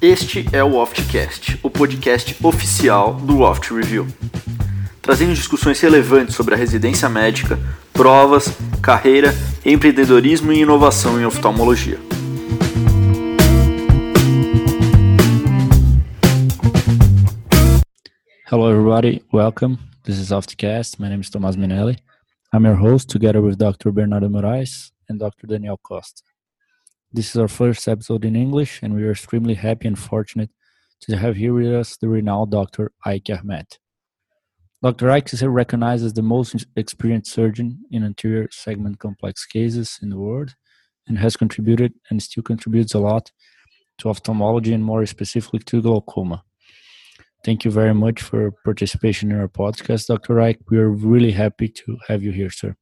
Este é o Oftcast, o podcast oficial do Oft Review, trazendo discussões relevantes sobre a residência médica, provas, carreira, empreendedorismo e inovação em oftalmologia. Hello, everybody. Welcome. This is Oftcast. My name is Tomás Minelli. I'm your host, together with Dr. Bernardo Moraes and Dr. Daniel Costa. This is our first episode in English, and we are extremely happy and fortunate to have here with us the renowned Dr. Ike Ahmed. Dr. Ike is recognized as the most experienced surgeon in anterior segment complex cases in the world and has contributed and still contributes a lot to ophthalmology and more specifically to glaucoma. Thank you very much for participation in our podcast, Dr. Ike. We are really happy to have you here, sir.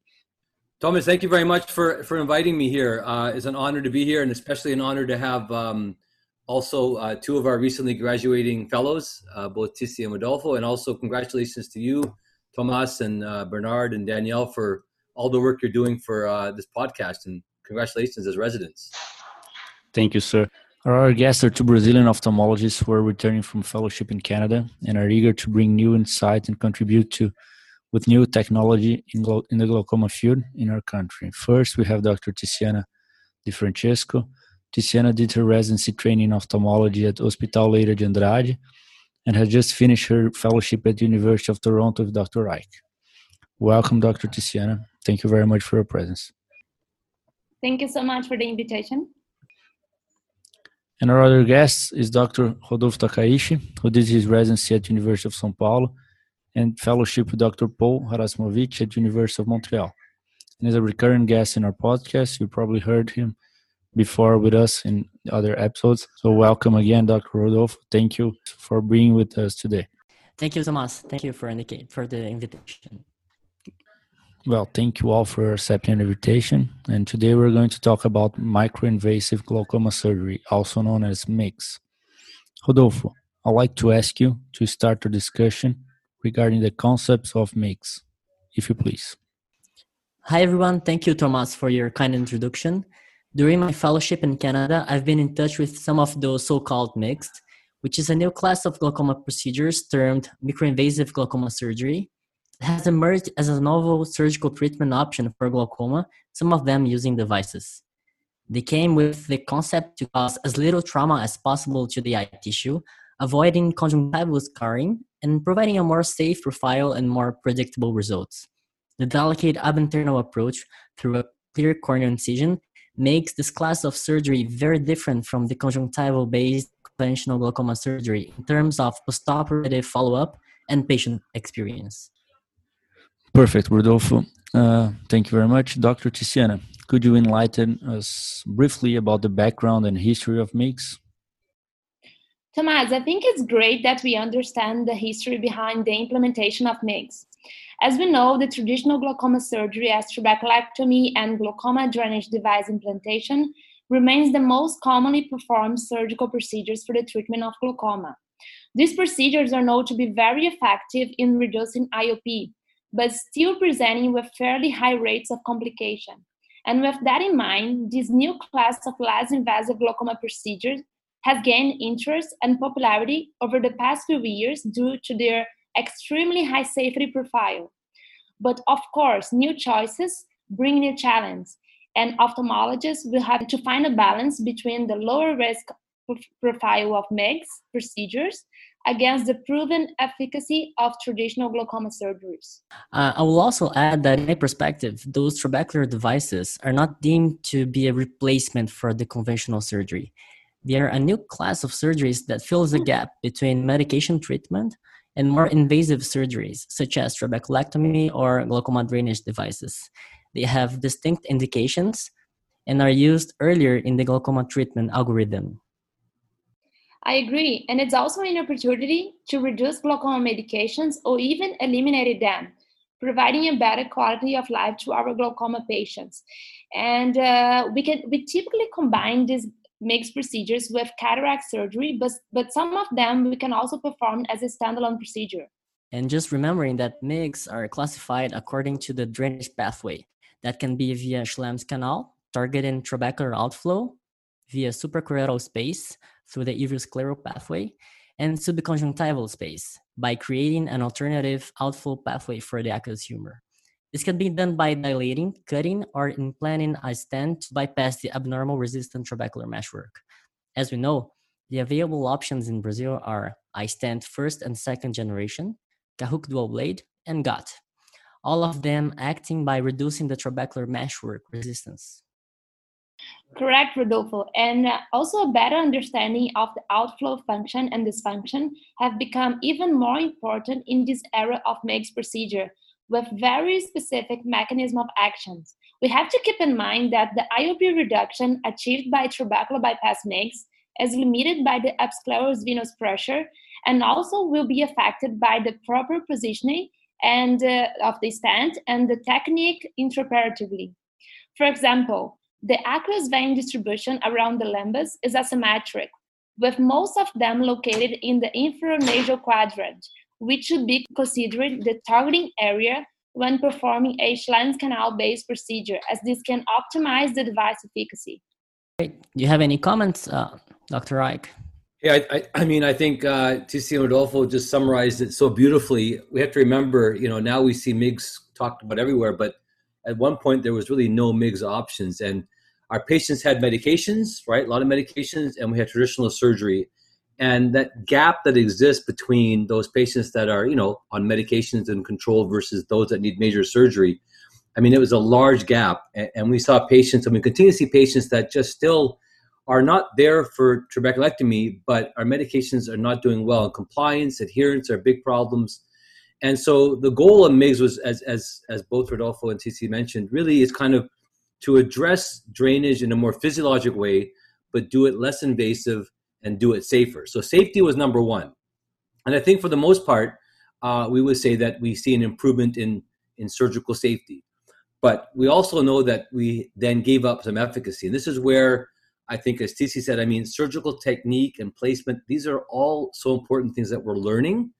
Thomas, thank you very much for, for inviting me here. Uh, it's an honor to be here, and especially an honor to have um, also uh, two of our recently graduating fellows, uh, both Tissi and Rodolfo, and also congratulations to you, Thomas and uh, Bernard and Danielle, for all the work you're doing for uh, this podcast, and congratulations as residents. Thank you, sir. Our guests are two Brazilian ophthalmologists who are returning from fellowship in Canada and are eager to bring new insight and contribute to with new technology in, in the glaucoma field in our country. First, we have Dr. Tiziana Di Francesco. Tiziana did her residency training in ophthalmology at Hospital Leira de Andrade and has just finished her fellowship at the University of Toronto with Dr. Ike. Welcome, Dr. Tiziana. Thank you very much for your presence. Thank you so much for the invitation. And our other guest is Dr. Rodolfo Takaishi, who did his residency at University of São Paulo and fellowship with Dr. Paul Harasymowycz at University of Montreal. And as a recurring guest in our podcast, you probably heard him before with us in other episodes. So welcome again, Dr. Rodolfo. Thank you for being with us today. Thank you, Thomas. Thank you for indicate for the invitation. Well, thank you all for accepting the invitation. And today we're going to talk about microinvasive glaucoma surgery, also known as MIGS. Rodolfo, I'd like to ask you to start the discussion regarding the concepts of MIGS, if you please. Hi, everyone. Thank you, Thomas, for your kind introduction. During my fellowship in Canada, I've been in touch with some of those so called MIGS, which is a new class of glaucoma procedures termed microinvasive glaucoma surgery. It has emerged as a novel surgical treatment option for glaucoma, some of them using devices. They came with the concept to cause as little trauma as possible to the eye tissue, avoiding conjunctival scarring and providing a more safe profile and more predictable results. The delicate ab-interno approach through a clear corneal incision makes this class of surgery very different from the conjunctival-based conventional glaucoma surgery in terms of postoperative follow-up and patient experience. Perfect, Rodolfo. Uh, thank you very much. Dr. Tiziana, could you enlighten us briefly about the background and history of MIGS? Thomas, I think it's great that we understand the history behind the implementation of MIGS. As we know, the traditional glaucoma surgery as trabeculectomy and glaucoma drainage device implantation remains the most commonly performed surgical procedures for the treatment of glaucoma. These procedures are known to be very effective in reducing IOP, but still presenting with fairly high rates of complication. And with that in mind, this new class of less invasive glaucoma procedures has gained interest and popularity over the past few years due to their extremely high safety profile. But of course, new choices bring new challenges, and ophthalmologists will have to find a balance between the lower risk profile of MIGS procedures against the proven efficacy of traditional glaucoma surgeries. Uh, I will also add that, in my perspective, those trabecular devices are not deemed to be a replacement for the conventional surgery. They are a new class of surgeries that fills the gap between medication treatment and more invasive surgeries, such as trabeculectomy or glaucoma drainage devices. They have distinct indications and are used earlier in the glaucoma treatment algorithm. I agree, and it's also an opportunity to reduce glaucoma medications or even eliminate them, providing a better quality of life to our glaucoma patients. And uh, we can we typically combine these MIGS procedures with cataract surgery, but, but some of them we can also perform as a standalone procedure. And just remembering that MIGS are classified according to the drainage pathway. That can be via Schlemm's canal, targeting trabecular outflow via suprachoroidal space through the uveoscleral pathway and subconjunctival space by creating an alternative outflow pathway for the aqueous humor. This can be done by dilating, cutting, or implanting a stent to bypass the abnormal resistant trabecular meshwork. As we know, the available options in Brazil are iStent first and second generation, Kahook dual blade, and GAT, all of them acting by reducing the trabecular meshwork resistance. Correct, Rodolfo. And also a better understanding of the outflow function and dysfunction have become even more important in this era of MIGS procedure with very specific mechanism of actions. We have to keep in mind that the IOP reduction achieved by trabecular bypass MIGS is limited by the subscleral venous pressure and also will be affected by the proper positioning and uh, of the stent and the technique intraoperatively. For example, the aqueous vein distribution around the limbus is asymmetric, with most of them located in the inferior nasal quadrant, which should be considered the targeting area when performing a Schlemm's canal-based procedure, as this can optimize the device efficacy. Great. Do you have any comments, uh, Dr. Ike? Yeah, I, I, mean, I think uh, TC Rodolfo just summarized it so beautifully. We have to remember, you know, now we see MIGS talked about everywhere, but at one point there was really no MIGS options, and our patients had medications, right? A lot of medications, and we had traditional surgery. And that gap that exists between those patients that are, you know, on medications and control versus those that need major surgery, I mean, it was a large gap. And, we saw patients, and we continue to see patients that just still are not there for trabeculectomy, but our medications are not doing well. And compliance, adherence are big problems. And so the goal of MIGS was, as, as, as both Rodolfo and TC mentioned, really is kind of to address drainage in a more physiologic way, but do it less invasive and do it safer. So safety was number one. And I think for the most part, uh, we would say that we see an improvement in, in surgical safety. But we also know that we then gave up some efficacy. And this is where I think, as TC said, I mean, surgical technique and placement, these are all so important things that we're learning.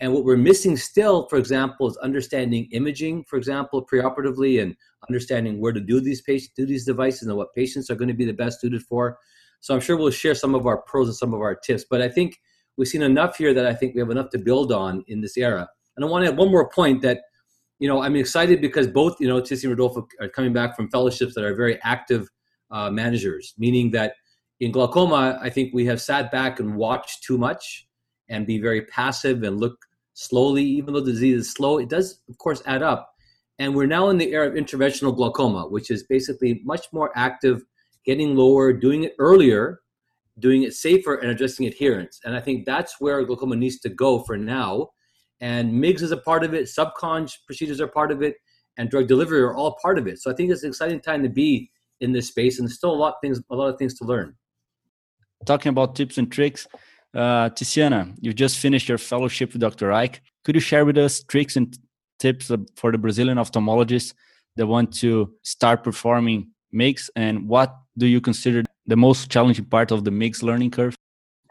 And what we're missing still, for example, is understanding imaging, for example, preoperatively, and understanding where to do these patients, do these devices, and what patients are going to be the best suited for. So I'm sure we'll share some of our pros and some of our tips. But I think we've seen enough here that I think we have enough to build on in this era. And I want to add one more point that, you know, I'm excited because both, you know, Tissi and Rodolfo are coming back from fellowships that are very active uh, managers, meaning that in glaucoma, I think we have sat back and watched too much and be very passive and look slowly, even though the disease is slow, it does, of course, add up. And we're now in the era of interventional glaucoma, which is basically much more active, getting lower, doing it earlier, doing it safer, and addressing adherence. And I think that's where glaucoma needs to go for now. And MIGS is a part of it, subconj procedures are part of it, and drug delivery are all part of it. So I think it's an exciting time to be in this space, and still a lot of things, a lot of things to learn. Talking about tips and tricks, uh, Tiziana, you just finished your fellowship with Dr. Ike. Could you share with us tricks and tips for the Brazilian ophthalmologists that want to start performing MIGS, and what do you consider the most challenging part of the MIGS learning curve?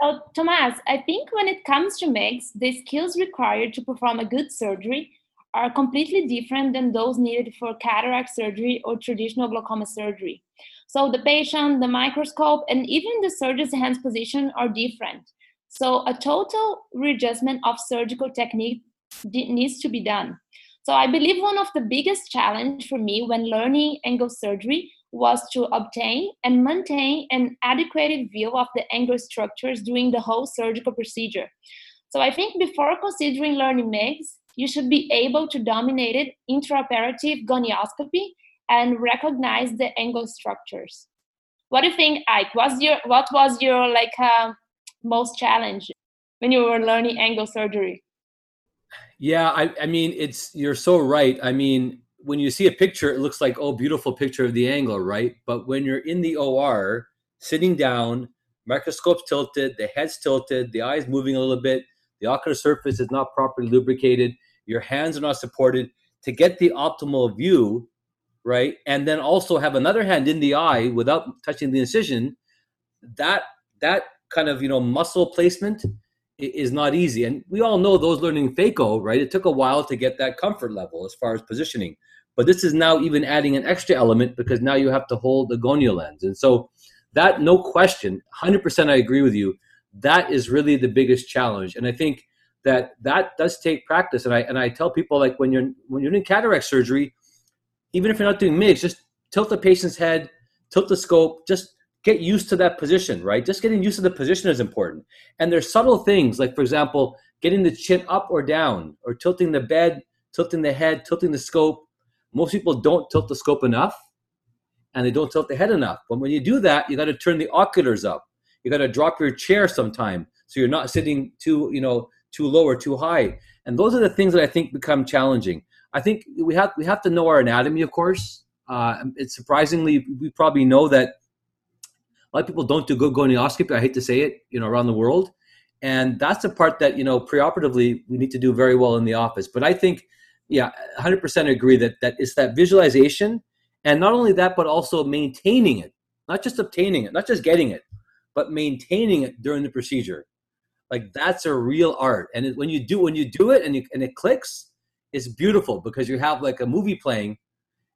So, Tomas, I think when it comes to MIGS, the skills required to perform a good surgery are completely different than those needed for cataract surgery or traditional glaucoma surgery. So the patient, the microscope, and even the surgeon's hands position are different. So a total readjustment of surgical technique needs to be done. So I believe one of the biggest challenge for me when learning angle surgery was to obtain and maintain an adequate view of the angle structures during the whole surgical procedure. So I think before considering learning MIGS, you should be able to dominate it intraoperative gonioscopy and recognize the angle structures. What do you think, Ike? Was your what was your like uh, most challenge when you were learning angle surgery? Yeah, I, I mean, it's you're so right. I mean, when you see a picture, it looks like oh, beautiful picture of the angle, right? But when you're in the OR, sitting down, microscope's tilted, the head's tilted, the eyes moving a little bit, the ocular surface is not properly lubricated, your hands are not supported to get the optimal view, right? And then also have another hand in the eye without touching the incision. That that kind of you know muscle placement is not easy, and we all know those learning phaco, right? It took a while to get that comfort level as far as positioning. But this is now even adding an extra element because now you have to hold the gonial lens. And so that, no question, 100% I agree with you. That is really the biggest challenge. And I think that that does take practice. And I, and I tell people like when you're, when you're doing cataract surgery, even if you're not doing MIGS, just tilt the patient's head, tilt the scope, just get used to that position, right? Just getting used to the position is important. And there's subtle things like, for example, getting the chin up or down, or tilting the bed, tilting the head, tilting the scope. Most people don't tilt the scope enough, and they don't tilt the head enough. But when you do that, you got to turn the oculars up. You got to drop your chair sometime so you're not sitting too, you know, too low or too high. And those are the things that I think become challenging. I think we have we have to know our anatomy, of course. Uh, it's surprisingly we probably know that a lot of people don't do good gonioscopy. I hate to say it, you know, around the world, and that's the part that you know preoperatively we need to do very well in the office. But I think, yeah, 100% agree that that is that visualization, and not only that, but also maintaining it, not just obtaining it, not just getting it, but maintaining it during the procedure. Like that's a real art, and it, when you do when you do it and you, and it clicks, it's beautiful because you have like a movie playing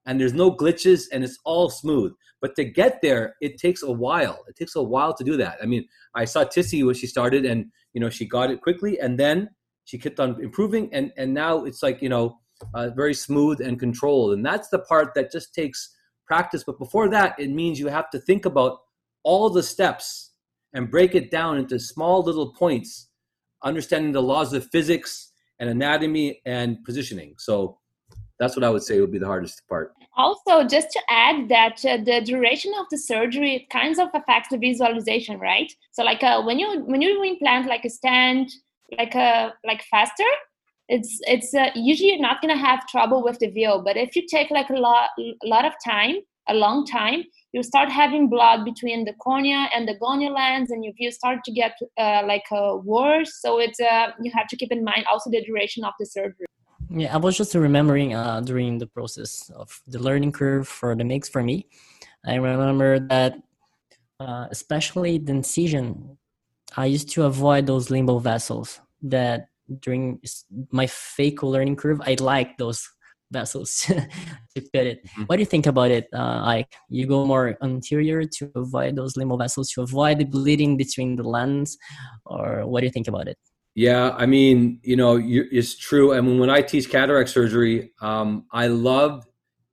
and there's no glitches and it's all smooth. But to get there, it takes a while. It takes a while to do that. I mean, I saw Tissy when she started and, you know, she got it quickly and then she kept on improving and, and now it's like, you know, uh, very smooth and controlled. And that's the part that just takes practice. But before that, it means you have to think about all the steps and break it down into small little points, understanding the laws of physics and anatomy and positioning. So that's what I would say would be the hardest part. Also, just to add that uh, the duration of the surgery kind of affects the visualization, right? So, like uh, when you when you implant like a stand, like a uh, like faster, it's it's uh, usually you're not gonna have trouble with the view. But if you take like a lot a lot of time, a long time, you start having blood between the cornea and the gonial lens, and your view start to get uh, like uh, worse. So it's you have to keep in mind also the duration of the surgery. Yeah, I was just remembering uh, during the process of the learning curve for the MIGS for me. I remember that, uh, especially the incision, I used to avoid those limbal vessels. That during my phaco learning curve, I like those vessels to cut it. Mm-hmm. What do you think about it, uh, Ike? You go more anterior to avoid those limbal vessels, to avoid the bleeding between the lens, or what do you think about it? Yeah, I mean, you know, it's true. I mean, when I teach cataract surgery, um, I love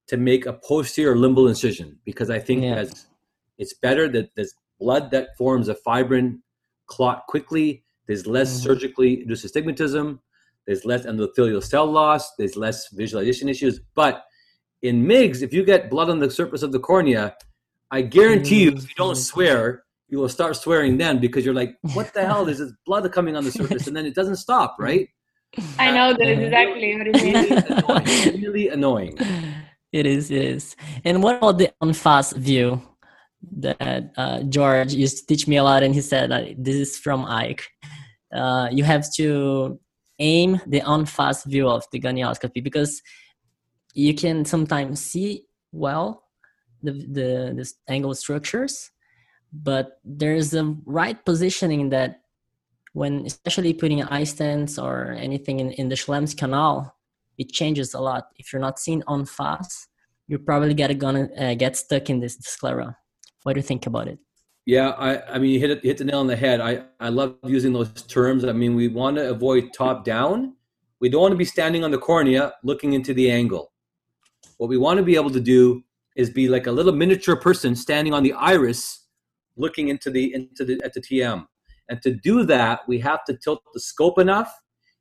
to make a posterior limbal incision because I think yeah. that's it's better that there's blood that forms a fibrin clot quickly. There's less mm-hmm. surgically induced astigmatism. There's less endothelial cell loss. There's less visualization issues. But in MIGS, if you get blood on the surface of the cornea, I guarantee mm-hmm. you, if you don't swear, you will start swearing then because you're like, what the hell? There's this blood coming on the surface, and then it doesn't stop, right? I know that exactly what it means. Really annoying. Really annoying. It is. It is. And what about the en face view that uh, George used to teach me a lot, and he said this is from Ike. Uh, you have to aim the en face view of the gonioscopy because you can sometimes see well the the, the angle structures but there's a right positioning that when especially putting iStents or anything in, in the Schlemm's canal, it changes a lot. If you're not seen en face, you're probably gonna, gonna uh, get stuck in this sclera. What do you think about it? Yeah, I, I mean, you hit, it, hit the nail on the head. I, I love using those terms. I mean, we want to avoid top down. We don't want to be standing on the cornea looking into the angle. What we want to be able to do is be like a little miniature person standing on the iris looking into the into the at the TM. And to do that, we have to tilt the scope enough,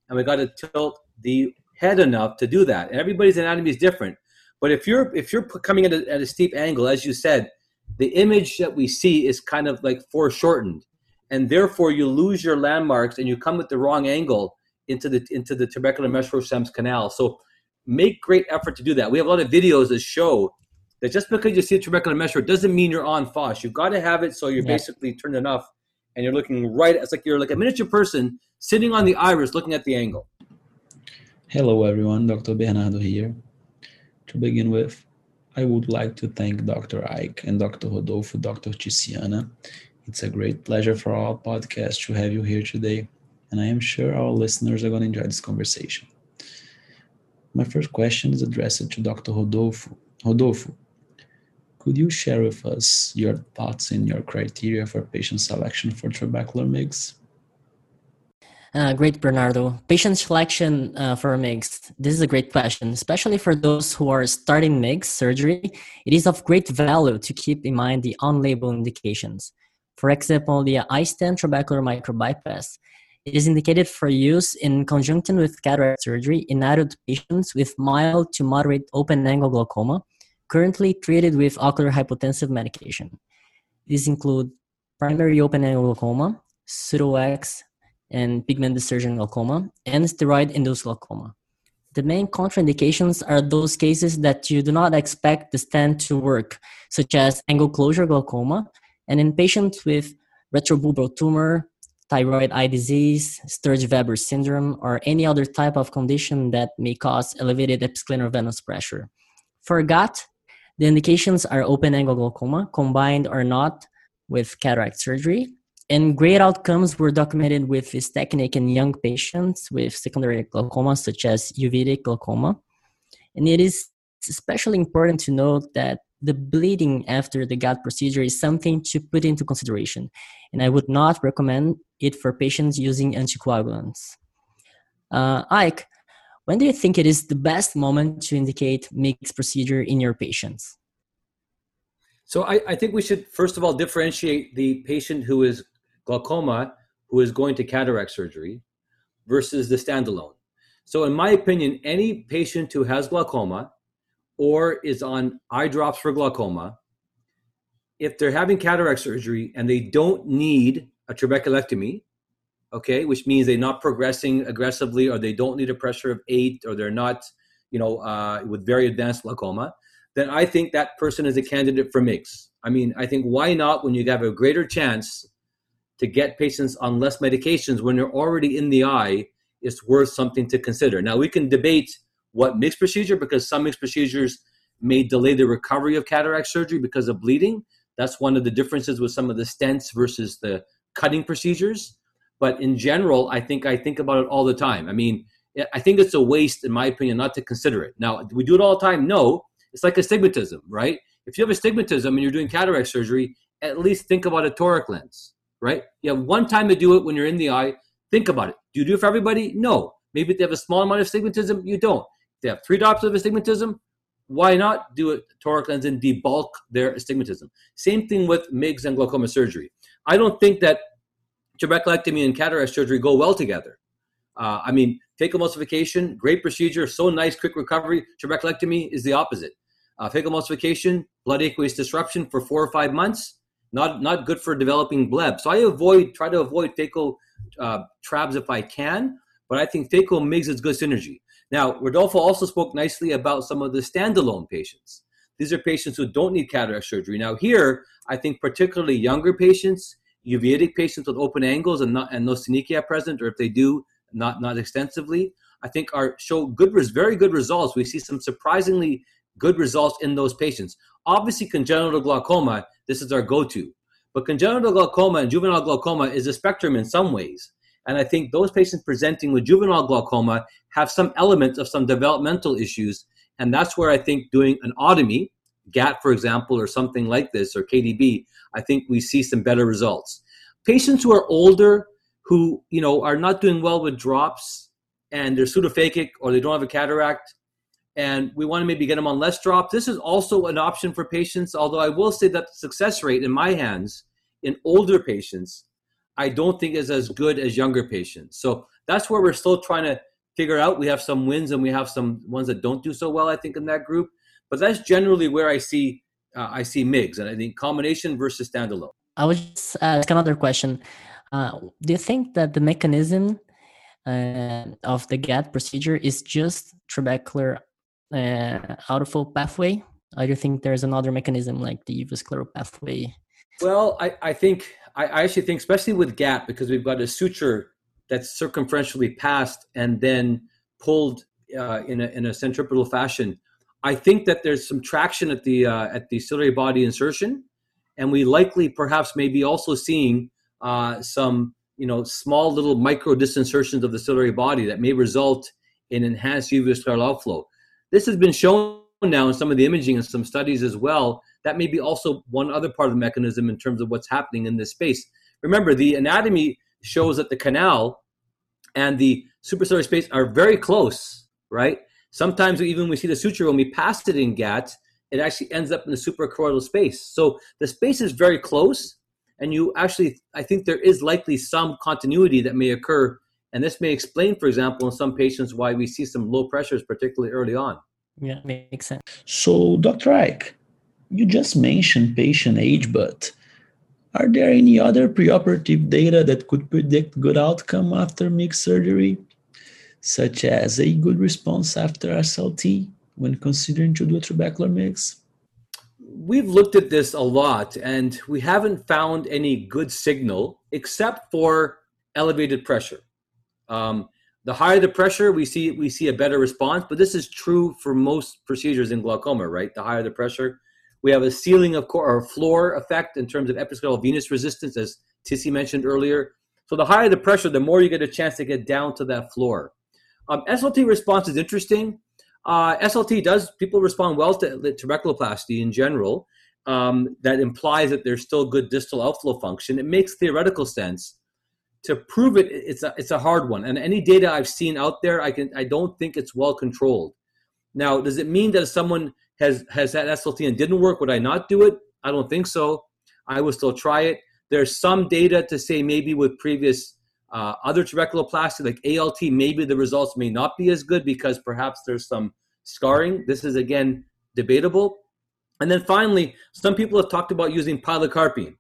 and we got to tilt the head enough to do that. And everybody's anatomy is different. But if you're if you're coming at a, at a steep angle, as you said, the image that we see is kind of like foreshortened, and therefore you lose your landmarks and you come at the wrong angle into the into the trabecular mesh canal. So make great effort to do that. We have a lot of videos that show that just because you see a trabecular meshwork doesn't mean you're en face. You've got to have it so you're yeah. basically turned enough and you're looking right. It's like you're like a miniature person sitting on the iris looking at the angle. Hello, everyone. Dr. Bernardo here. To begin with, I would like to thank Dr. Ike and Dr. Rodolfo, Dr. Tiziana. It's a great pleasure for our podcast to have you here today, and I am sure our listeners are going to enjoy this conversation. My first question is addressed to Dr. Rodolfo. Rodolfo, could you share with us your thoughts and your criteria for patient selection for trabecular MIGS? Uh, great, Bernardo. Patient selection uh, for MIGS. This is a great question, especially for those who are starting MIGS surgery. It is of great value to keep in mind the on label indications. For example, the iStent trabecular microbypass. It is indicated for use in conjunction with cataract surgery in adult patients with mild to moderate open angle glaucoma, currently treated with ocular hypotensive medication. These include primary open angle glaucoma, pseudo-X, and pigment dispersion glaucoma, and steroid-induced glaucoma. The main contraindications are those cases that you do not expect the stent to work, such as angle closure glaucoma, and in patients with retrobulbar tumor, thyroid eye disease, Sturge-Weber syndrome, or any other type of condition that may cause elevated episcleral venous pressure. For GAT, the indications are open angle glaucoma, combined or not with cataract surgery, and great outcomes were documented with this technique in young patients with secondary glaucoma, such as uveitic glaucoma. And it is especially important to note that the bleeding after the GAT procedure is something to put into consideration, and I would not recommend it for patients using anticoagulants. Uh, Ike, when do you think it is the best moment to indicate mixed procedure in your patients? So I, I, think we should first of all differentiate the patient who is glaucoma who is going to cataract surgery versus the standalone. So, in my opinion, any patient who has glaucoma or is on eye drops for glaucoma, if they're having cataract surgery and they don't need a trabeculectomy, okay, which means they're not progressing aggressively or they don't need a pressure of eight or they're not, you know, uh, with very advanced glaucoma, then I think that person is a candidate for MIGS. I mean, I think why not when you have a greater chance to get patients on less medications when they're already in the eye is worth something to consider. Now, we can debate what mixed procedure because some mixed procedures may delay the recovery of cataract surgery because of bleeding. That's one of the differences with some of the stents versus the cutting procedures. But in general, I think I think about it all the time. I mean, I think it's a waste, in my opinion, not to consider it. Now, we do it all the time? No. It's like astigmatism, right? If you have astigmatism and you're doing cataract surgery, at least think about a toric lens right? You have one time to do it when you're in the eye. Think about it. Do you do it for everybody? No. Maybe they have a small amount of astigmatism, you don't. If they have three drops of astigmatism, why not do a toric lens and debulk their astigmatism? Same thing with MIGS and glaucoma surgery. I don't think that trabeculectomy and cataract surgery go well together. Uh, I mean, phacoemulsification, great procedure, so nice, quick recovery. Trabeculectomy is the opposite. Uh, phacoemulsification, blood aqueous disruption for four or five months, not not good for developing bleb. So I avoid try to avoid phaco uh, if I can, but I think phaco MIGS is good synergy. Now, Rodolfo also spoke nicely about some of the standalone patients. These are patients who don't need cataract surgery. Now, here, I think particularly younger patients, uveitic patients with open angles and, not, and no synechia present, or if they do, not, not extensively, I think are show good, very good results. We see some surprisingly good results in those patients. Obviously, congenital glaucoma this is our go-to. But congenital glaucoma and juvenile glaucoma is a spectrum in some ways. And I think those patients presenting with juvenile glaucoma have some elements of some developmental issues. And that's where I think doing an otomy, GAT, for example, or something like this, or KDB, I think we see some better results. Patients who are older, who you know are not doing well with drops, and they're pseudophakic or they don't have a cataract, and we want to maybe get them on less drops. This is also an option for patients, although I will say that the success rate in my hands in older patients, I don't think is as good as younger patients. So that's where we're still trying to figure out. We have some wins and we have some ones that don't do so well, I think, in that group. But that's generally where I see uh, I see MIGS, and I think combination versus standalone. I would just ask another question. Uh, do you think that the mechanism uh, of the GAT procedure is just trabecular uh, pathway? I do think there's another mechanism like the vascular pathway. Well, I, I think I, I actually think, especially with GAT because we've got a suture that's circumferentially passed and then pulled uh, in, a, in a centripetal fashion. I think that there's some traction at the uh, at the ciliary body insertion, and we likely perhaps maybe also seeing uh, some you know small little micro disinsertions of the ciliary body that may result and enhance uveoscleral outflow. This has been shown now in some of the imaging and some studies as well. That may be also one other part of the mechanism in terms of what's happening in this space. Remember, the anatomy shows that the canal and the supraciliary space are very close, right? Sometimes even when we see the suture, when we pass it in GAT, it actually ends up in the suprachoroidal space. So the space is very close, and you actually, I think there is likely some continuity that may occur, and this may explain, for example, in some patients why we see some low pressures, particularly early on. Yeah, makes sense. So, Dr. Ike, you just mentioned patient age, but are there any other preoperative data that could predict good outcome after mixed surgery, such as a good response after SLT when considering to do a trabecular MIGS? We've looked at this a lot and we haven't found any good signal except for elevated pressure. Um, the higher the pressure, we see we see a better response, but this is true for most procedures in glaucoma, right? The higher the pressure, we have a ceiling of core or floor effect in terms of episcleral venous resistance, as Tissy mentioned earlier. So the higher the pressure, the more you get a chance to get down to that floor. Um, SLT response is interesting. Uh, SLT does people respond well to, to trabeculoplasty in general. Um, that implies that there's still good distal outflow function. It makes theoretical sense. To prove it, it's a, it's a hard one. And any data I've seen out there, I can I don't think it's well controlled. Now, does it mean that if someone has has had SLT and didn't work, would I not do it? I don't think so. I would still try it. There's some data to say maybe with previous uh, other trabeculoplasty like ALT, maybe the results may not be as good because perhaps there's some scarring. This is again debatable. And then finally, some people have talked about using pilocarpine.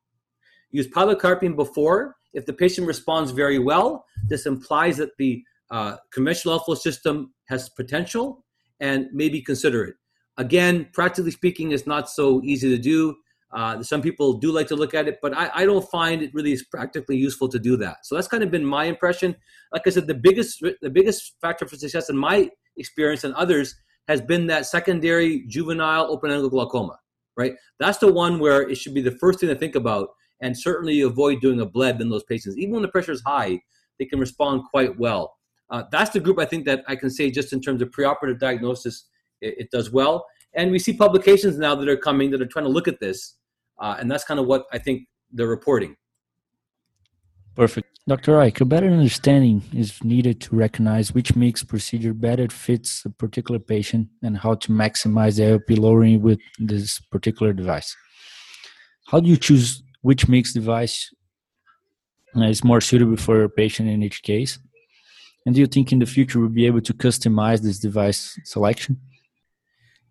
Use pilocarpine before. If the patient responds very well, this implies that the uh, conventional outflow system has potential and maybe consider it. Again, practically speaking, it's not so easy to do. Uh, some people do like to look at it, but I, I, don't find it really is practically useful to do that. So that's kind of been my impression. Like I said, the biggest the biggest factor for success in my experience and others has been that secondary juvenile open-angle glaucoma. Right, that's the one where it should be the first thing to think about, and certainly avoid doing a bleb in those patients. Even when the pressure is high, they can respond quite well. Uh, that's the group I think that I can say just in terms of preoperative diagnosis it, it, does well. And we see publications now that are coming that are trying to look at this, uh, and that's kind of what I think they're reporting. Perfect. Dr. Ike, a better understanding is needed to recognize which MIGS procedure better fits a particular patient and how to maximize the IOP lowering with this particular device. How do you choose which MIGS device is more suitable for your patient in each case? And do you think in the future we'll be able to customize this device selection?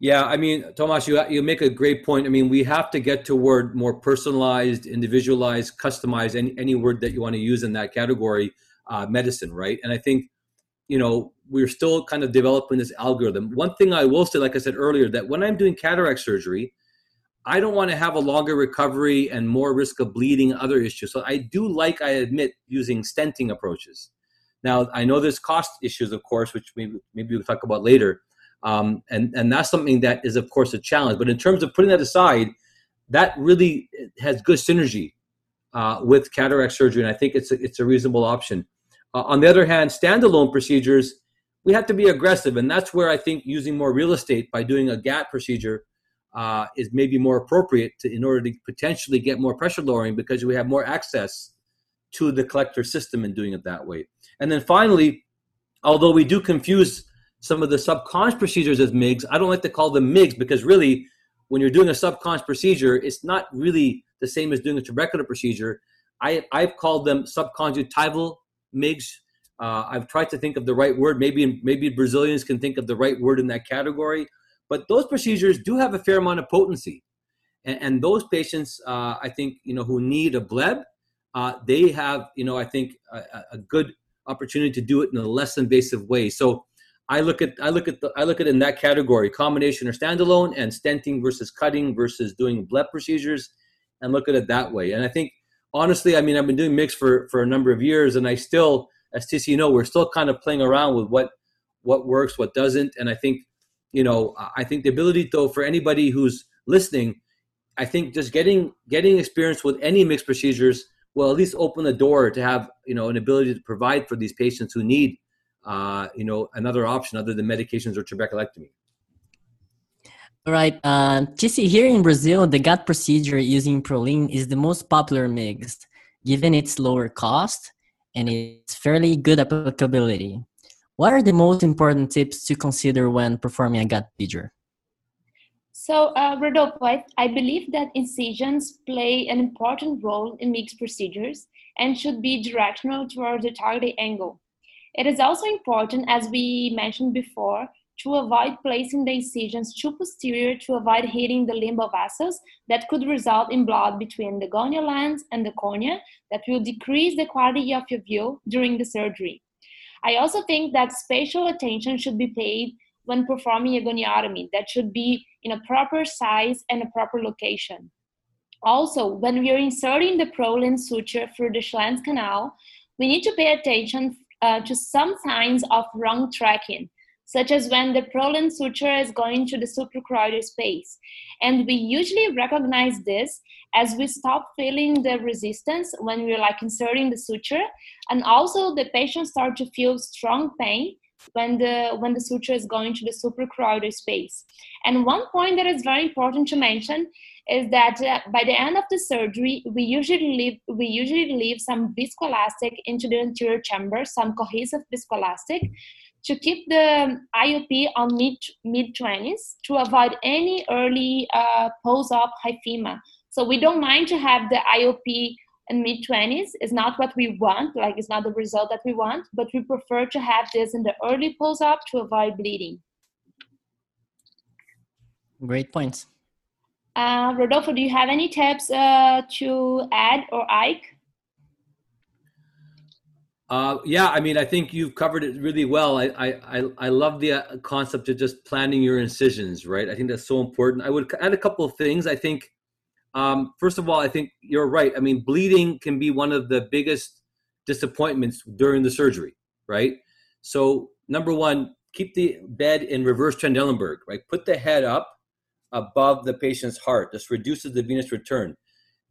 Yeah, I mean, Tomas, you you make a great point. I mean, we have to get toward more personalized, individualized, customized, any any word that you want to use in that category, uh, medicine, right? And I think, you know, we're still kind of developing this algorithm. One thing I will say, like I said earlier, that when I'm doing cataract surgery, I don't want to have a longer recovery and more risk of bleeding, other issues. So I do like, I admit, using stenting approaches. Now I know there's cost issues, of course, which maybe maybe we'll talk about later um, and and that's something that is of course a challenge. But in terms of putting that aside, that really has good synergy uh, with cataract surgery, and I think it's a, it's a reasonable option. Uh, on the other hand, standalone procedures we have to be aggressive, and that's where I think using more real estate by doing a GAT procedure uh, is maybe more appropriate to, in order to potentially get more pressure lowering because we have more access to the collector system in doing it that way. And then finally, although we do confuse some of the subcons procedures as MIGs. I don't like to call them MIGs because really, when you're doing a subcons procedure, it's not really the same as doing a trabecular procedure. I, I've called them subconjunctival MIGs. Uh, I've tried to think of the right word. Maybe maybe Brazilians can think of the right word in that category. But those procedures do have a fair amount of potency, and, and those patients, uh, I think, you know, who need a bleb, uh, they have, you know, I think a, a good opportunity to do it in a less invasive way. So I look at I look at the, I look at in that category: combination or standalone, and stenting versus cutting versus doing bleb procedures, and look at it that way. And I think honestly, I mean, I've been doing MIGS for for a number of years, and I still, as TC, you know, we're still kind of playing around with what what works, what doesn't. And I think, you know, I think the ability though for anybody who's listening, I think just getting getting experience with any mixed procedures will at least open the door to have you know an ability to provide for these patients who need uh, you know, another option other than medications or trabeculectomy. All right. Uh, TC, here in Brazil, the GAT procedure using Prolene is the most popular mixed, given its lower cost and its fairly good applicability. What are the most important tips to consider when performing a GAT procedure? So, uh, I, believe that incisions play an important role in mixed procedures and should be directional towards the targeted angle. It is also important, as we mentioned before, to avoid placing the incisions too posterior to avoid hitting the limbal vessels that could result in blood between the gonial lens and the cornea that will decrease the quality of your view during the surgery. I also think that spatial attention should be paid when performing a goniotomy that should be in a proper size and a proper location. Also, when we are inserting the Prolene suture through the Schlemm's canal, we need to pay attention uh, to some signs of wrong tracking such as when the Prolene suture is going to the suprachoroidal space. And we usually recognize this as we stop feeling the resistance when we're like inserting the suture. And also the patient start to feel strong pain when the when the suture is going to the suprachoroidal space. And one point that is very important to mention is that uh, by the end of the surgery, we usually leave we usually leave some viscoelastic into the anterior chamber, some cohesive viscoelastic, to keep the IOP on mid mid 20s to avoid any early uh, post-op hyphema. So we don't mind to have the IOP in mid 20s. It's not what we want, like it's not the result that we want, but we prefer to have this in the early post-op to avoid bleeding. Great points. Uh, Rodolfo, do you have any tips uh, to add or Ike? Uh, yeah, I mean, I think you've covered it really well. I I I love the uh, concept of just planning your incisions, right? I think that's so important. I would add a couple of things. I think, um, first of all, I think you're right. I mean, bleeding can be one of the biggest disappointments during the surgery, right? So, number one, keep the bed in reverse Trendelenburg, right? Put the head up above the patient's heart. This reduces the venous return.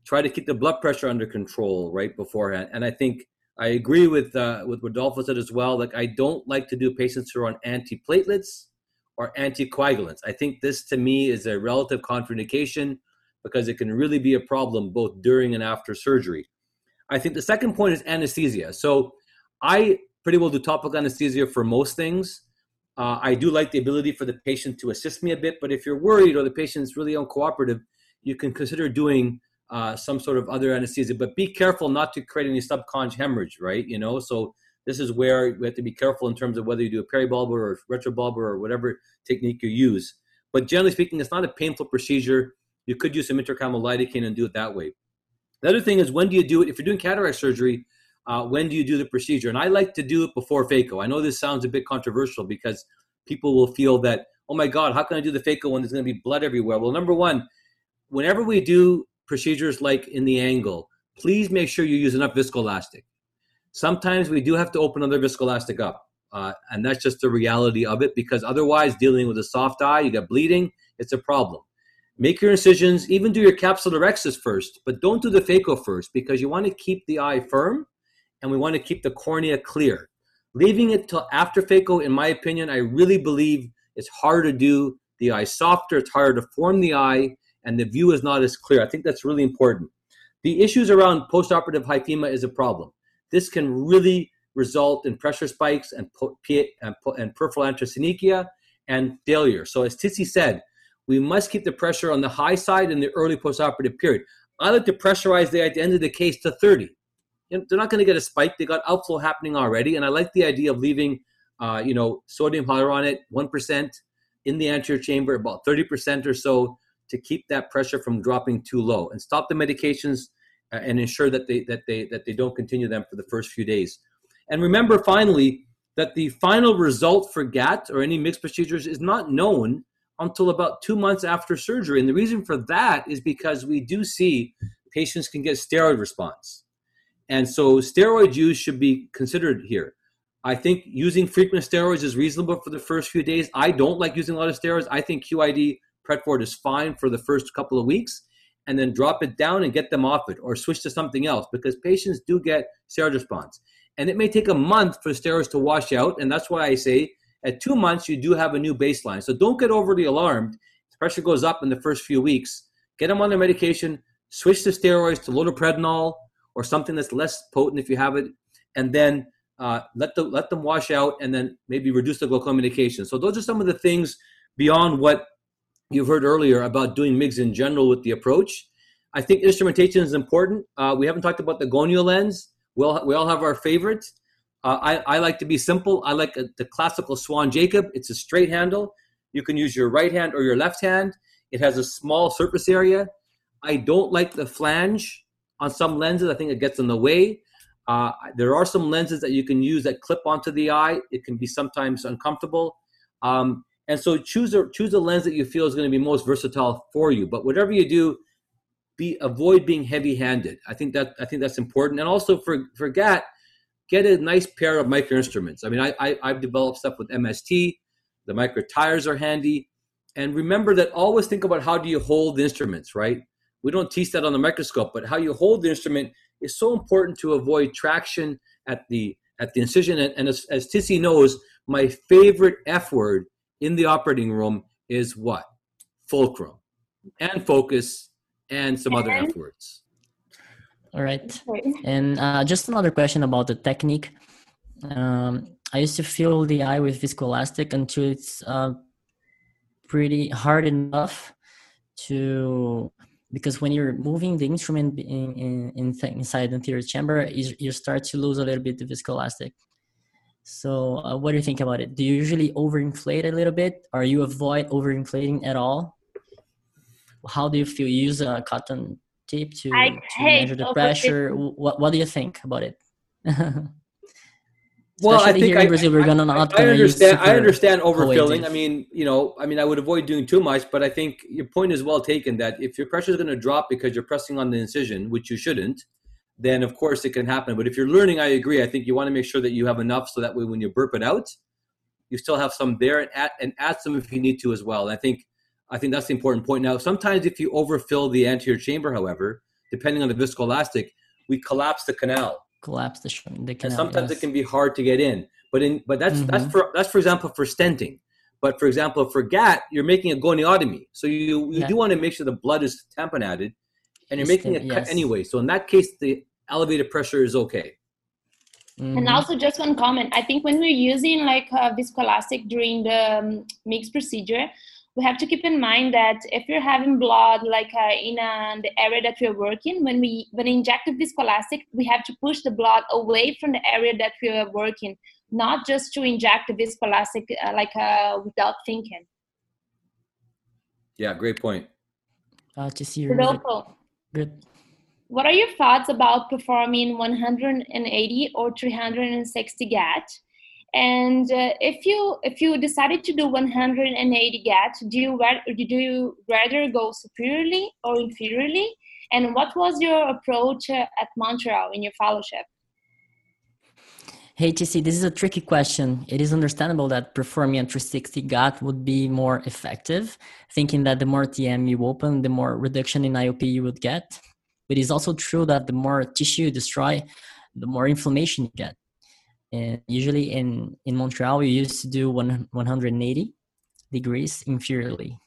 Try to keep the blood pressure under control right beforehand. And I think I agree with uh, with Rodolfo said as well. Like I don't like to do patients who are on antiplatelets or anticoagulants. I think this to me is a relative contraindication because it can really be a problem both during and after surgery. I think the second point is anesthesia. So I pretty well do topical anesthesia for most things. Uh, I do like the ability for the patient to assist me a bit, but if you're worried or the patient's really uncooperative, you can consider doing uh, some sort of other anesthesia. But be careful not to create any subconj hemorrhage, right? You know, so this is where we have to be careful in terms of whether you do a peribulbar or retrobulbar or whatever technique you use. But generally speaking, it's not a painful procedure. You could use some intracameral lidocaine and do it that way. The other thing is when do you do it? If you're doing cataract surgery, uh, when do you do the procedure? And I like to do it before phaco. I know this sounds a bit controversial because people will feel that, oh my God, how can I do the phaco when there's going to be blood everywhere? Well, number one, whenever we do procedures like in the angle, please make sure you use enough viscoelastic. Sometimes we do have to open another viscoelastic up. Uh, and that's just the reality of it because otherwise, dealing with a soft eye, you got bleeding, it's a problem. Make your incisions, even do your capsular capsulorhexis first, but don't do the phaco first because you want to keep the eye firm and we want to keep the cornea clear. Leaving it till after phaco, in my opinion, I really believe it's harder to do the eye softer, it's harder to form the eye, and the view is not as clear. I think that's really important. The issues around postoperative hyphema is a problem. This can really result in pressure spikes and, and peripheral anterior synechia and failure. So as Tissy said, we must keep the pressure on the high side in the early postoperative period. I like to pressurize the at the end of the case to 30. You know, they're not going to get a spike. They got outflow happening already, and I like the idea of leaving, uh, you know, sodium hyaluronate one percent in the anterior chamber, about 30% or so to keep that pressure from dropping too low and stop the medications uh, and ensure that they that they that they don't continue them for the first few days. And remember finally that the final result for GAT or any mixed procedures is not known until about 2 months after surgery. And the reason for that is because we do see patients can get steroid response. And so steroid use should be considered here. I think using frequent steroids is reasonable for the first few days. I don't like using a lot of steroids. I think QID Pred Forte is fine for the first couple of weeks and then drop it down and get them off it or switch to something else because patients do get steroid response. And it may take a month for steroids to wash out. And that's why I say at two months, you do have a new baseline. So don't get overly alarmed. The pressure goes up in the first few weeks. Get them on their medication, switch the steroids to loteprednol or something that's less potent if you have it, and then uh, let, the, let them wash out and then maybe reduce the glaucoma medication. So those are some of the things beyond what you've heard earlier about doing MIGS in general with the approach. I think instrumentation is important. Uh, we haven't talked about the gonio lens. We all, we all have our favorites. Uh, I, I like to be simple. I like a, the classical Swan Jacob. It's a straight handle. You can use your right hand or your left hand. It has a small surface area. I don't like the flange on some lenses. I think it gets in the way. Uh, there are some lenses that you can use that clip onto the eye. It can be sometimes uncomfortable. Um, and so choose a choose a lens that you feel is going to be most versatile for you. But whatever you do, be avoid being heavy-handed. I think that I think that's important. And also for for GAT, get a nice pair of micro instruments. I mean, I, I I've developed stuff with MST. The micro tires are handy. And remember that always think about how do you hold the instruments, right? We don't teach that on the microscope, but how you hold the instrument is so important to avoid traction at the at the incision. And, and as, as Tissy knows, my favorite F word in the operating room is what? Fulcrum and focus and some other F words. All right. And uh, just another question about the technique. Um, I used to fill the eye with viscoelastic until it's uh, pretty hard enough to because when you're moving the instrument in, in, in inside the anterior chamber, you, you start to lose a little bit of viscoelastic. So, uh, what do you think about it? Do you usually overinflate a little bit, or you avoid overinflating at all? How do you feel? You use a cotton tape to, to measure the pressure. What What do you think about it? well, I think I, Brazil, we're gonna not I, I understand. I understand overfilling. I mean, you know, I mean, I would avoid doing too much, but I think your point is well taken. That if your pressure is going to drop because you're pressing on the incision, which you shouldn't, then of course it can happen. But if you're learning, I agree. I think you want to make sure that you have enough so that way when you burp it out, you still have some there and add, and add some if you need to as well. And I think I think that's the important point. Now, sometimes if you overfill the anterior chamber, however, depending on the viscoelastic, we collapse the canal. Collapse the, the canal. And sometimes yes. it can be hard to get in. But in but that's mm-hmm. that's for that's for example for stenting. But for example, for GAT, you're making a goniotomy. So you, you yeah. do want to make sure the blood is tamponated and you're making a cut anyway. So in that case, the elevated pressure is okay. Mm-hmm. And also, just one comment. I think when we're using like uh, viscoelastic during the um, MIGS procedure, we have to keep in mind that if you're having blood like uh, in uh, the area that we're working, when we when we inject the viscoelastic, we have to push the blood away from the area that we are working, not just to inject the viscoelastic uh, like uh, without thinking. Yeah, great point. Uh, to see Rodolfo, good. What are your thoughts about performing 180 or 360 GAT? And uh, if you if you decided to do 180 GAT, do you do you rather go superiorly or inferiorly? And what was your approach uh, at Montreal in your fellowship? Hey, TC, this is a tricky question. It is understandable that performing a 360 GAT would be more effective, thinking that the more TM you open, the more reduction in IOP you would get. But it's also true that the more tissue you destroy, the more inflammation you get. And usually in, in Montreal, we used to do one, 180 degrees inferiorly.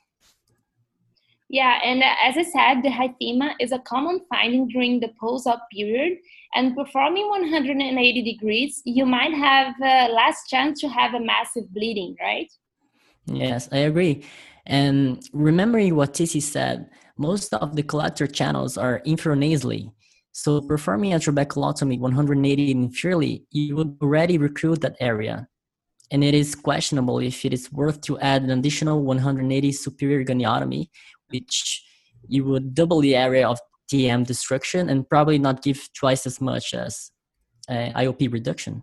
Yeah, and uh, as I said, the hyphema is a common finding during the post-op period. And performing 180 degrees, you might have uh, less chance to have a massive bleeding, right? Yes, I agree. And remembering what Tissy said, most of the collector channels are infranasally. So performing a trabeculotomy 180 inferiorly, you would already recruit that area. And it is questionable if it is worth to add an additional 180 superior goniotomy, which you would double the area of TM destruction and probably not give twice as much as uh, IOP reduction.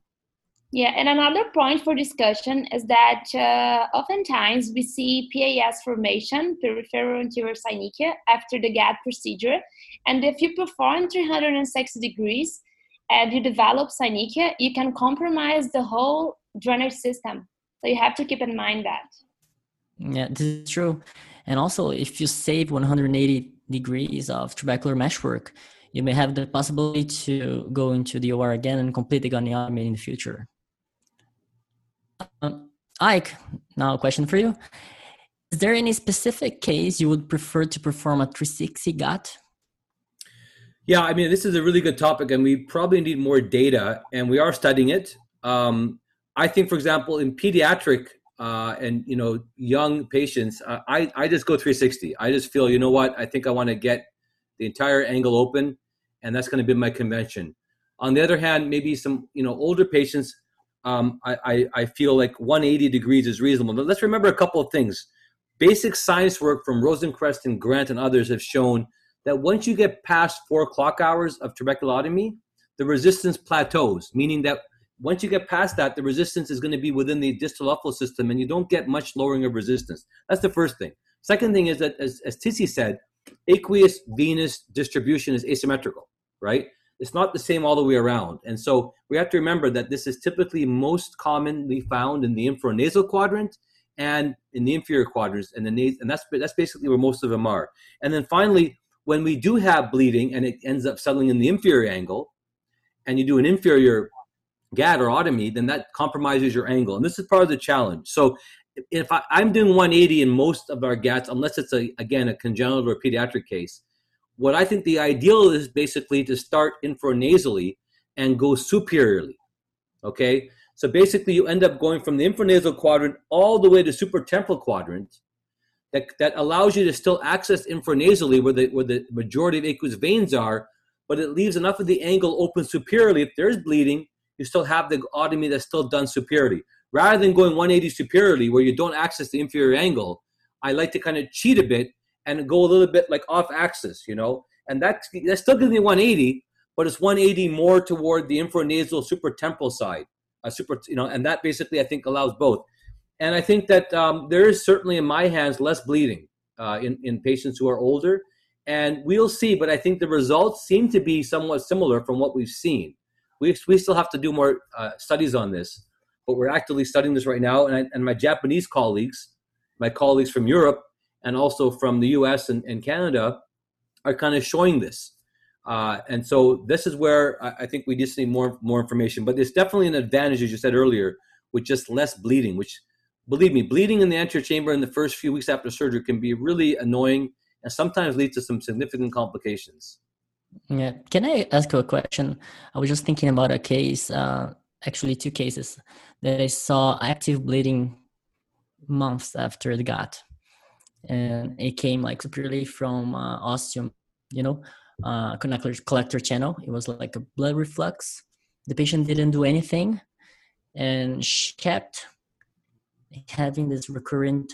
Yeah, and another point for discussion is that uh, oftentimes we see PAS formation, peripheral anterior synechiae, after the GAT procedure. And if you perform 360 degrees and you develop synechiae, you can compromise the whole drainage system. So you have to keep in mind that. Yeah, this is true. And also, if you save 180 degrees of trabecular meshwork, you may have the possibility to go into the OR again and complete the goniotomy in the future. Um, Ike, now a question for you. Is there any specific case you would prefer to perform a 360 GAT? Yeah, I mean, this is a really good topic, and we probably need more data, and we are studying it. Um, I think, for example, in pediatric uh, and you know young patients, uh, I I just go 360. I just feel, you know what, I think I want to get the entire angle open, and that's going to be my convention. On the other hand, maybe some you know older patients, um, I, I, I feel like 180 degrees is reasonable. But let's remember a couple of things. Basic science work from Rosenquist and Grant and others have shown that once you get past four clock hours of trabeculotomy, the resistance plateaus, meaning that once you get past that, the resistance is going to be within the distal outflow system and you don't get much lowering of resistance. That's the first thing. Second thing is that, as, as Tissy said, aqueous venous distribution is asymmetrical, right? It's not the same all the way around. And so we have to remember that this is typically most commonly found in the infranasal quadrant and in the inferior quadrants and the nas- and that's that's basically where most of them are. And then finally, when we do have bleeding and it ends up settling in the inferior angle, and you do an inferior GAT or otomy, then that compromises your angle. And this is part of the challenge. So if I, am doing 180 in most of our GATs, unless it's a again a congenital or pediatric case, what I think the ideal is basically to start infranasally and go superiorly. Okay, so basically you end up going from the infranasal quadrant all the way to supratemporal quadrant. That, that allows you to still access infranasally where the where the majority of aqueous veins are, but it leaves enough of the angle open superiorly. If there's bleeding, you still have the otomy that's still done superiorly rather than going 180 superiorly where you don't access the inferior angle, I like to kind of cheat a bit and go a little bit like off axis, you know, and that that still gives me 180, but it's 180 more toward the infranasal supratemporal side, uh, super, you know, and that basically I think allows both. And I think that um, there is certainly in my hands less bleeding uh, in in patients who are older, and we'll see. But I think the results seem to be somewhat similar from what we've seen. We we still have to do more uh, studies on this but we're actively studying this right now. And, I, and my Japanese colleagues, my colleagues from Europe, and also from the US and, and Canada are kind of showing this. Uh, and so this is where I, I think we just need more more information. But there's definitely an advantage, as you said earlier, with just less bleeding. Which, believe me, bleeding in the anterior chamber in the first few weeks after surgery can be really annoying and sometimes lead to some significant complications. Yeah. Can I ask you a question? I was just thinking about a case. Uh, actually two cases that I saw active bleeding months after the GAT. And it came like superiorly from uh, ostium, you know, uh, collector, collector channel. It was like a blood reflux. The patient didn't do anything and she kept having this recurrent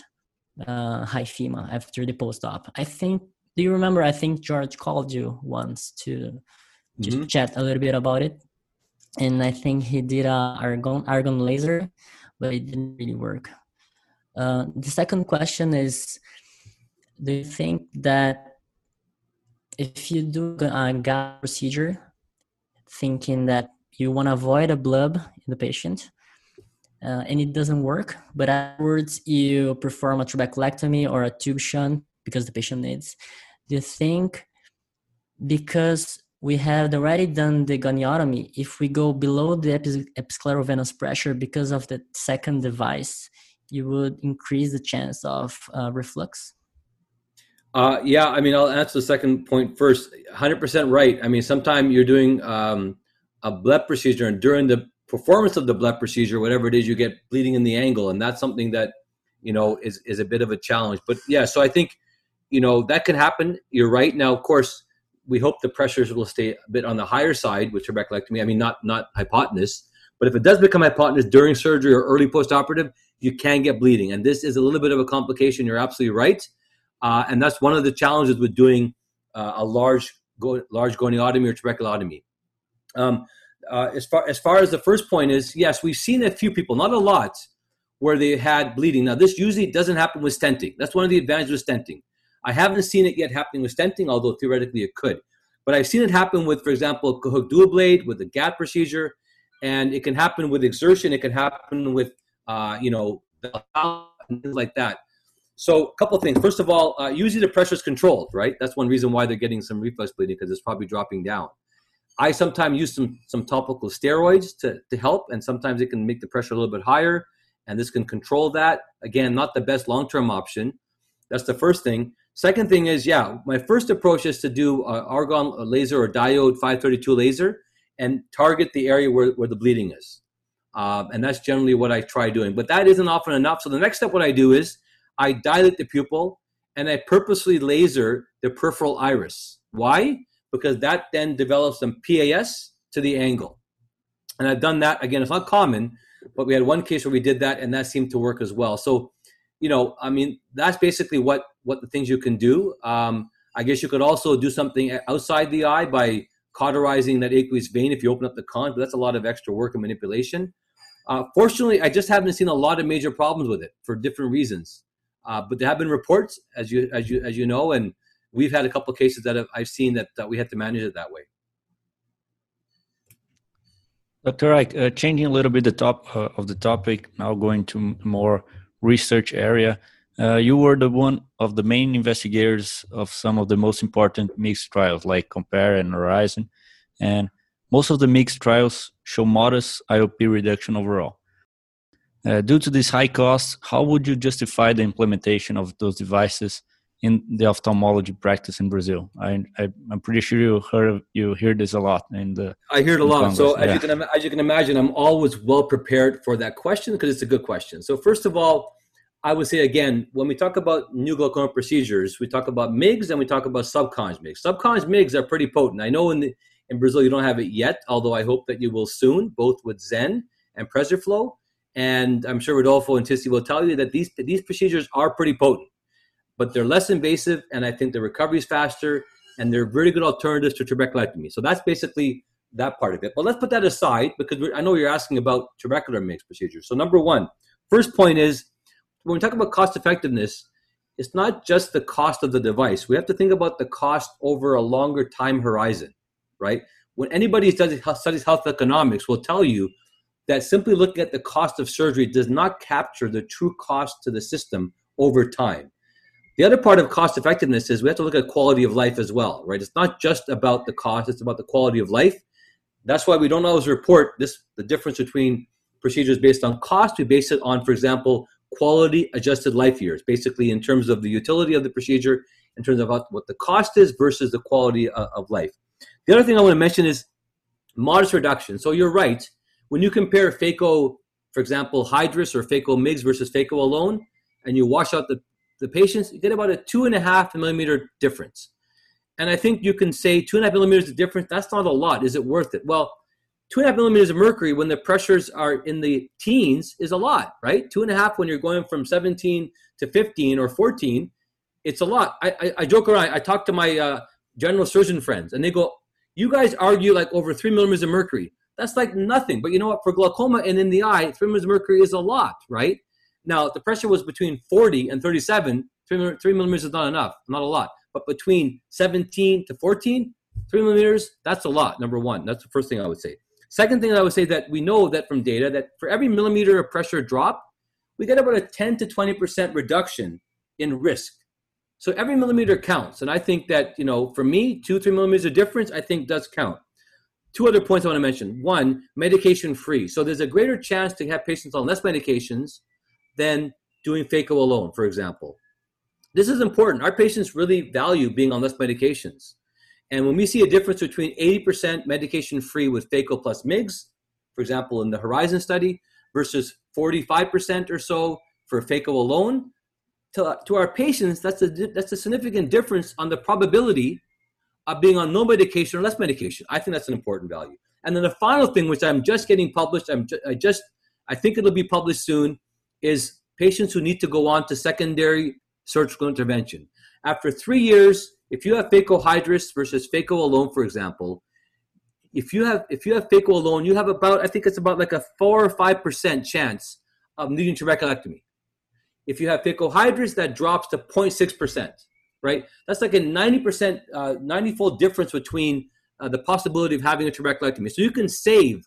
uh, hyphema after the post-op. I think, do you remember? I think George called you once to, to mm-hmm. chat a little bit about it and I think he did a argon argon laser, but it didn't really work. Uh, the second question is, do you think that if you do a GAT procedure, thinking that you want to avoid a bleb in the patient, uh, and it doesn't work, but afterwards you perform a trabeculectomy or a tube shunt because the patient needs, do you think because we have already done the goniotomy. If we go below the episcleral venous pressure because of the second device, you would increase the chance of uh, reflux? Uh, yeah, I mean, I'll answer the second point first. 100% right. I mean, sometimes you're doing um, a bleb procedure, and during the performance of the bleb procedure, whatever it is, you get bleeding in the angle, and that's something that you know is is a bit of a challenge. But yeah, so I think you know that can happen. You're right. Now, of course, we hope the pressures will stay a bit on the higher side with trabeculectomy. I mean, not not hypotonous, but if it does become hypotonous during surgery or early postoperative, you can get bleeding, and this is a little bit of a complication. You're absolutely right, uh, and that's one of the challenges with doing uh, a large go, large goniotomy or trabeculotomy. Um, uh, as far as far as the first point is, yes, we've seen a few people, not a lot, where they had bleeding. Now, this usually doesn't happen with stenting. That's one of the advantages with stenting. I haven't seen it yet happening with stenting, although theoretically it could. But I've seen it happen with, for example, Kahook dual blade with the GAT procedure, and it can happen with exertion. It can happen with, uh, you know, things like that. So, a couple things. First of all, uh, usually the pressure is controlled, right? That's one reason why they're getting some reflux bleeding because it's probably dropping down. I sometimes use some some topical steroids to to help, and sometimes it can make the pressure a little bit higher, and this can control that. Again, not the best long term option. That's the first thing. Second thing is, yeah, my first approach is to do argon laser or diode 532 laser and target the area where, where the bleeding is. Um, and that's generally what I try doing. But that isn't often enough. So the next step, what I do is I dilate the pupil and I purposely laser the peripheral iris. Why? Because that then develops some PAS to the angle. And I've done that again. It's not common, but we had one case where we did that, and that seemed to work as well. So, you know, I mean, that's basically what what the things you can do. Um, I guess you could also do something outside the eye by cauterizing that aqueous vein if you open up the con, but that's a lot of extra work and manipulation. Uh, fortunately, I just haven't seen a lot of major problems with it for different reasons. Uh, but there have been reports, as you as you as you know, and we've had a couple cases that I've seen that, that we had to manage it that way. Dr. Ike, uh, changing a little bit the top uh, of the topic, now going to more research area. Uh, you were the one of the main investigators of some of the most important MIGS trials like COMPASS and horizon and most of the MIGS trials show modest iop reduction overall uh, due to this high cost how would you justify the implementation of those devices in the ophthalmology practice in brazil i, I am pretty sure you heard you hear this a lot in the i hear it a lot Congress. so as you can as you can imagine i'm always well prepared for that question because it's a good question so first of all I would say again, when we talk about new glaucoma procedures, we talk about MIGS and we talk about subconj MIGS. Subconj MIGS are pretty potent. I know in the, in Brazil you don't have it yet, although I hope that you will soon, both with XEN and PreserFlo. And I'm sure Rodolfo and Tissi will tell you that these these procedures are pretty potent, but they're less invasive, and I think the recovery is faster, and they're very good alternatives to trabeculectomy. So that's basically that part of it. But let's put that aside because I know you're asking about trabecular MIGS procedures. So number one, first point is when we talk about cost effectiveness, it's not just the cost of the device. We have to think about the cost over a longer time horizon, right? When anybody studies, studies health economics, will tell you that simply looking at the cost of surgery does not capture the true cost to the system over time. The other part of cost effectiveness is we have to look at quality of life as well, right? It's not just about the cost, it's about the quality of life. That's why we don't always report this the difference between procedures based on cost. We base it on, for example, quality adjusted life years, basically in terms of the utility of the procedure, in terms of what the cost is versus the quality uh, of life. The other thing I want to mention is modest reduction. So you're right. When you compare phaco, for example, hydrus or phaco MIGS versus phaco alone, and you wash out the, the patients, you get about a two and a half millimeter difference. And I think you can say two and a half millimeters of difference, that's not a lot. Is it worth it? Well, two and a half millimeters of mercury when the pressures are in the teens is a lot, right? Two and a half when you're going from 17 to 15 or 14, it's a lot. I, I, I joke around. I talk to my uh, general surgeon friends, and they go, "You guys argue like over three millimeters of mercury. That's like nothing." But you know what? For glaucoma and in the eye, three millimeters of mercury is a lot, right? Now, the pressure was between 40 and 37. Three, three millimeters is not enough, not a lot. But between 17 to 14, three millimeters, that's a lot. Number one, that's the first thing I would say. Second thing I would say that we know that from data that for every millimeter of pressure drop, we get about a 10 to 20% reduction in risk. So every millimeter counts. And I think that, you know, for me, two, three millimeters of difference, I think does count. Two other points I want to mention. One, medication free. So there's a greater chance to have patients on less medications than doing phaco alone, for example. This is important. Our patients really value being on less medications. And when we see a difference between 80% medication free with phaco plus MIGS, for example, in the Horizon study, versus 45% or so for phaco alone, to, to our patients, that's a, that's a significant difference on the probability of being on no medication or less medication. I think that's an important value. And then the final thing, which I'm just getting published, I'm ju- I just, I think it'll be published soon, is patients who need to go on to secondary surgical intervention. After three years, if you have phacohydrus versus phaco alone, for example, if you have if you have phaco alone, you have about I think it's about like a four or five percent chance of needing trabeculectomy. If you have phacohydrus, that drops to 0.6 percent. Right, that's like a 90 percent, uh, 90 fold difference between uh, the possibility of having a trabeculectomy. So you can save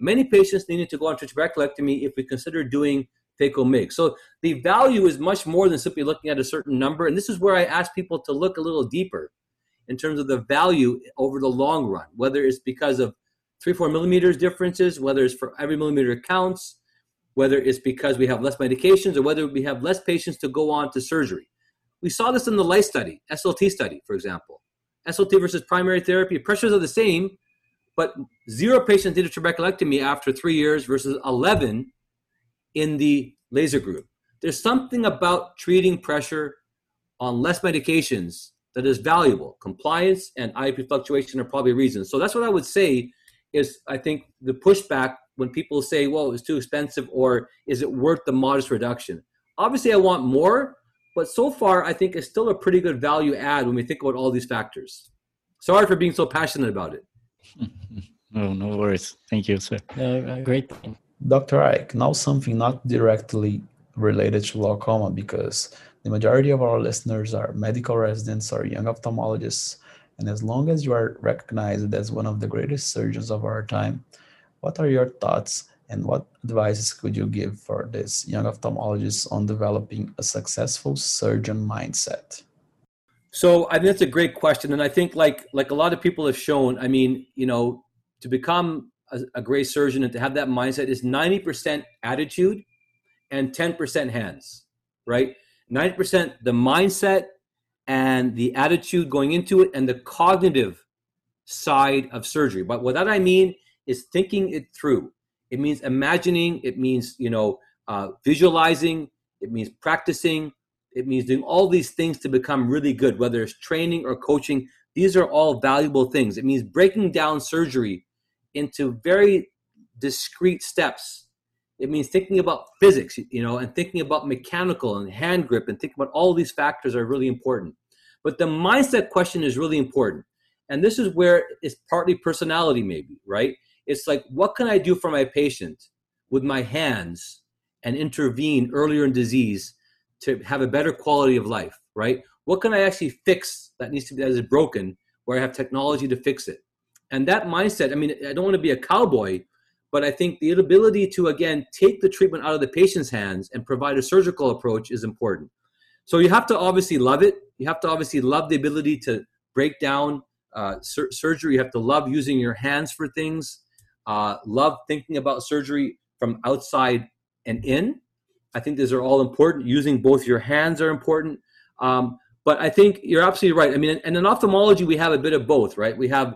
many patients needing to go on to trabeculectomy if we consider doing phaco MIG. So the value is much more than simply looking at a certain number. And this is where I ask people to look a little deeper in terms of the value over the long run, whether it's because of three, four millimeters differences, whether it's for every millimeter counts, whether it's because we have less medications or whether we have less patients to go on to surgery. We saw this in the light study, SLT study, for example. SLT versus primary therapy, pressures are the same, but zero patients did a trabeculectomy after three years versus 11 in the laser group. There's something about treating pressure on less medications that is valuable. Compliance and IOP fluctuation are probably reasons. So that's what I would say is I think the pushback when people say, well, it's too expensive or is it worth the modest reduction? Obviously, I want more, but so far, I think it's still a pretty good value add when we think about all these factors. Sorry for being so passionate about it. no, no worries. Thank you, sir. Uh, great. Dr. Ike, now something not directly related to glaucoma because the majority of our listeners are medical residents or young ophthalmologists. And as long as you are recognized as one of the greatest surgeons of our time, what are your thoughts and what advices could you give for this young ophthalmologist on developing a successful surgeon mindset? So I think that's a great question, and I think like like a lot of people have shown. I mean, you know, to become a, a great surgeon and to have that mindset is ninety percent attitude and ten percent hands, right? Ninety percent the mindset and the attitude going into it, and the cognitive side of surgery. But what that I mean is thinking it through it means imagining. It means you know uh, visualizing. It means practicing. It means doing all these things to become really good, whether it's training or coaching. These are all valuable things. It means breaking down surgery into very discrete steps. It means thinking about physics, you know, and thinking about mechanical and hand grip and thinking about all these factors are really important. But the mindset question is really important. And this is where it's partly personality, maybe, right? It's like, what can I do for my patient with my hands and intervene earlier in disease to have a better quality of life, right? What can I actually fix that needs to be that is broken where I have technology to fix it? And that mindset, I mean, I don't want to be a cowboy, but I think the ability to again take the treatment out of the patient's hands and provide a surgical approach is important. So you have to obviously love it. You have to obviously love the ability to break down uh, sur- surgery. You have to love using your hands for things. Uh, love thinking about surgery from outside and in. I think these are all important. Using both your hands are important. Um, but I think you're absolutely right. I mean, and in ophthalmology, we have a bit of both, right? We have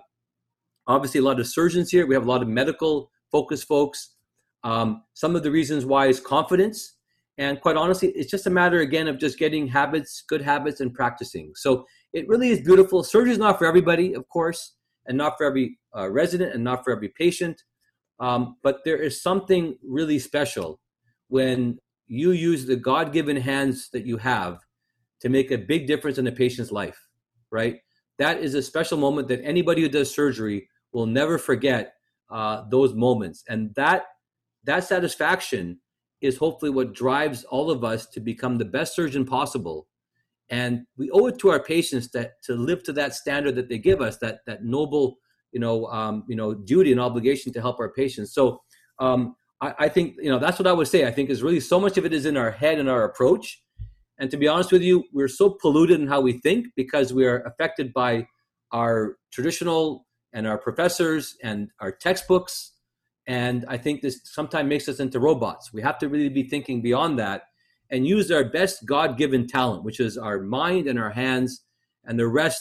obviously a lot of surgeons here. We have a lot of medical focused folks. Um, some of the reasons why is confidence. And quite honestly, it's just a matter, again, of just getting habits, good habits, and practicing. So it really is beautiful. Surgery is not for everybody, of course and not for every uh, resident and not for every patient. Um, but there is something really special when you use the God given hands that you have to make a big difference in a patient's life, right? That is a special moment that anybody who does surgery will never forget uh, those moments. And that, that satisfaction is hopefully what drives all of us to become the best surgeon possible and we owe it to our patients that to live to that standard that they give us that that noble you know um, you know duty and obligation to help our patients. So um, I, I, think you know that's what i would say. I think is really so much of it is in our head and our approach. And to be honest with you we're so polluted in how we think because we are affected by our traditional and our professors and our textbooks. And i think this sometimes makes us into robots. We have to really be thinking beyond that and use our best God given talent, which is our mind and our hands, and the rest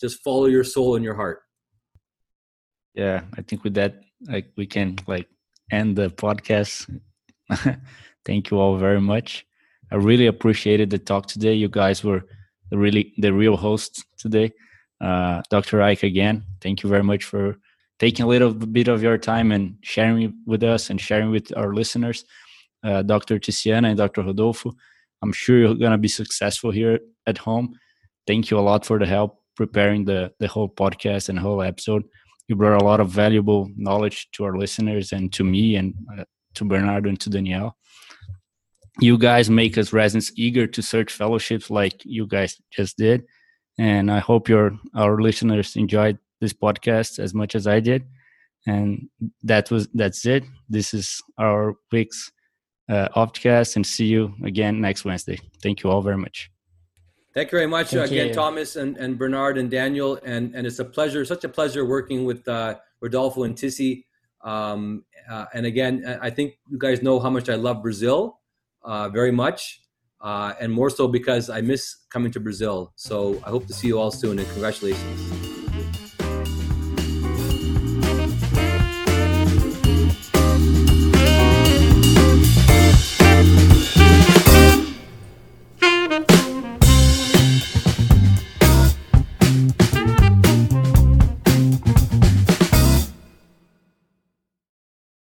just follow your soul and your heart. Yeah, I think with that, like we can like end the podcast. Thank you all very much. I really appreciated the talk today. You guys were the really the real hosts today. Uh, Dr. Ike again, thank you very much for taking a little bit of your time and sharing with us and sharing with our listeners uh, Dr. Tiziana and Dr. Rodolfo. I'm sure you're going to be successful here at home. Thank you a lot for the help preparing the, the whole podcast and whole episode. You brought a lot of valuable knowledge to our listeners and to me and uh, to Bernardo and to Danielle. You guys make us residents eager to search fellowships like you guys just did. And I hope your our listeners enjoyed this podcast as much as I did. And that was that's it. This is our week's uh, Optcast and see you again next Wednesday. Thank you all very much. Thank you very much Thank again, you. Thomas and, and Bernard and Daniel. And, and it's a pleasure, such a pleasure working with uh, Rodolfo and Tissy. Um, uh, and again, I I think you guys know how much I love Brazil uh, very much, uh, and more so because I miss coming to Brazil. So I hope to see you all soon, and congratulations.